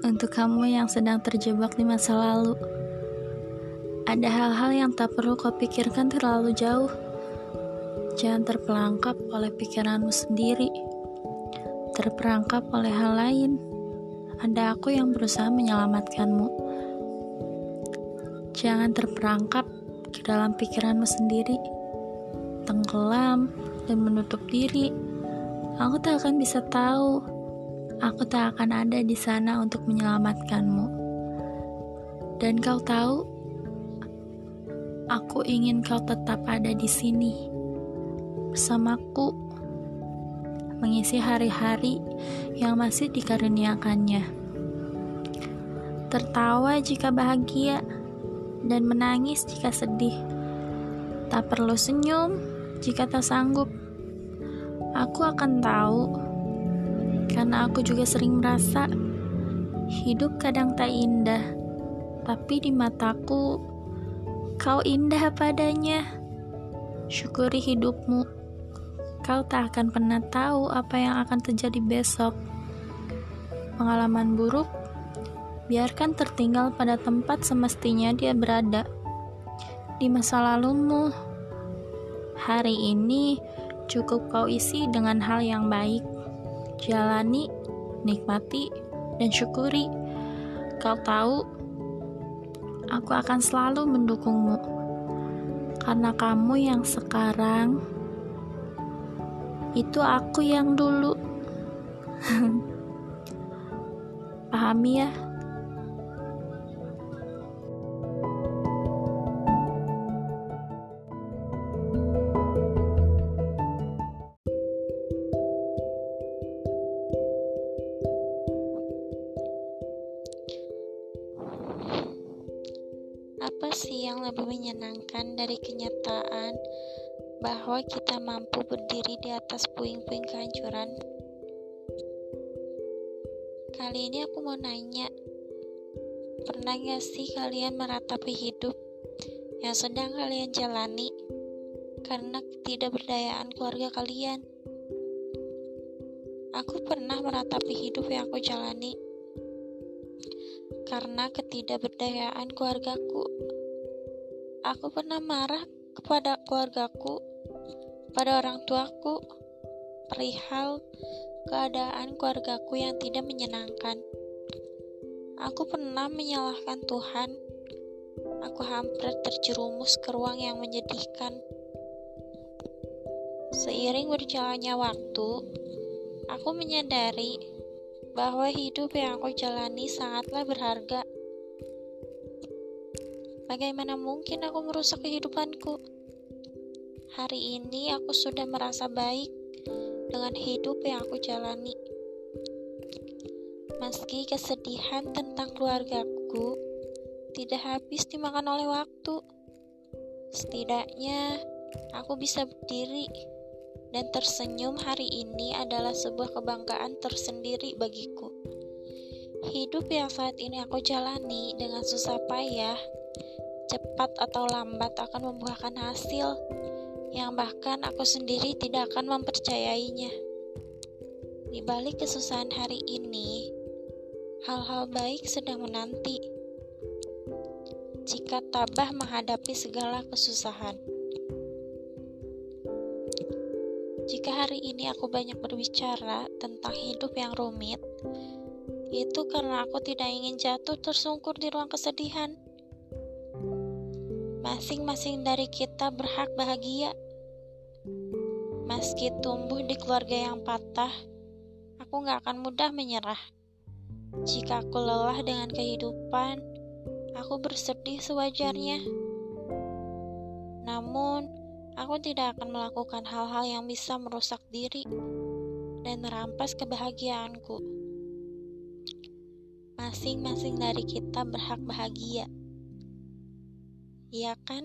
Untuk kamu yang sedang terjebak di masa lalu, ada hal-hal yang tak perlu kau pikirkan terlalu jauh. Jangan terperangkap oleh pikiranmu sendiri, terperangkap oleh hal lain. Ada aku yang berusaha menyelamatkanmu. Jangan terperangkap ke dalam pikiranmu sendiri, tenggelam dan menutup diri. Aku tak akan bisa tahu. Aku tak akan ada di sana untuk menyelamatkanmu. Dan kau tahu, aku ingin kau tetap ada di sini bersamaku, mengisi hari-hari yang masih dikaruniakannya. Tertawa jika bahagia dan menangis jika sedih. Tak perlu senyum jika tak sanggup. Aku akan tahu, karena aku juga sering merasa hidup kadang tak indah, tapi di mataku kau indah padanya. Syukuri hidupmu. Kau tak akan pernah tahu apa yang akan terjadi besok. Pengalaman buruk biarkan tertinggal pada tempat semestinya dia berada. Di masa lalumu, hari ini cukup kau isi dengan hal yang baik. Jalani, nikmati, dan syukuri. Kau tahu, aku akan selalu mendukungmu. Karena kamu yang sekarang itu aku yang dulu. Pahami ya? Sih yang lebih menyenangkan dari kenyataan bahwa kita mampu berdiri di atas puing-puing kehancuran? Kali ini aku mau nanya, pernah gak sih kalian meratapi hidup yang sedang kalian jalani karena ketidakberdayaan keluarga kalian? Aku pernah meratapi hidup yang aku jalani karena ketidakberdayaan keluargaku. Aku pernah marah kepada keluargaku, pada orang tuaku, perihal keadaan keluargaku yang tidak menyenangkan. Aku pernah menyalahkan Tuhan. Aku hampir terjerumus ke ruang yang menyedihkan. Seiring berjalannya waktu, aku menyadari bahwa hidup yang aku jalani sangatlah berharga. Bagaimana mungkin aku merusak kehidupanku? Hari ini aku sudah merasa baik dengan hidup yang aku jalani. Meski kesedihan tentang keluargaku tidak habis dimakan oleh waktu, setidaknya aku bisa berdiri dan tersenyum hari ini adalah sebuah kebanggaan tersendiri bagiku. Hidup yang saat ini aku jalani dengan susah payah, cepat atau lambat akan membuahkan hasil yang bahkan aku sendiri tidak akan mempercayainya. Di balik kesusahan hari ini, hal-hal baik sedang menanti. Jika tabah menghadapi segala kesusahan. Jika hari ini aku banyak berbicara tentang hidup yang rumit, itu karena aku tidak ingin jatuh tersungkur di ruang kesedihan. Masing-masing dari kita berhak bahagia. Meski tumbuh di keluarga yang patah, aku gak akan mudah menyerah. Jika aku lelah dengan kehidupan, aku bersedih sewajarnya. Namun, Aku tidak akan melakukan hal-hal yang bisa merusak diri dan merampas kebahagiaanku. Masing-masing dari kita berhak bahagia. Iya kan?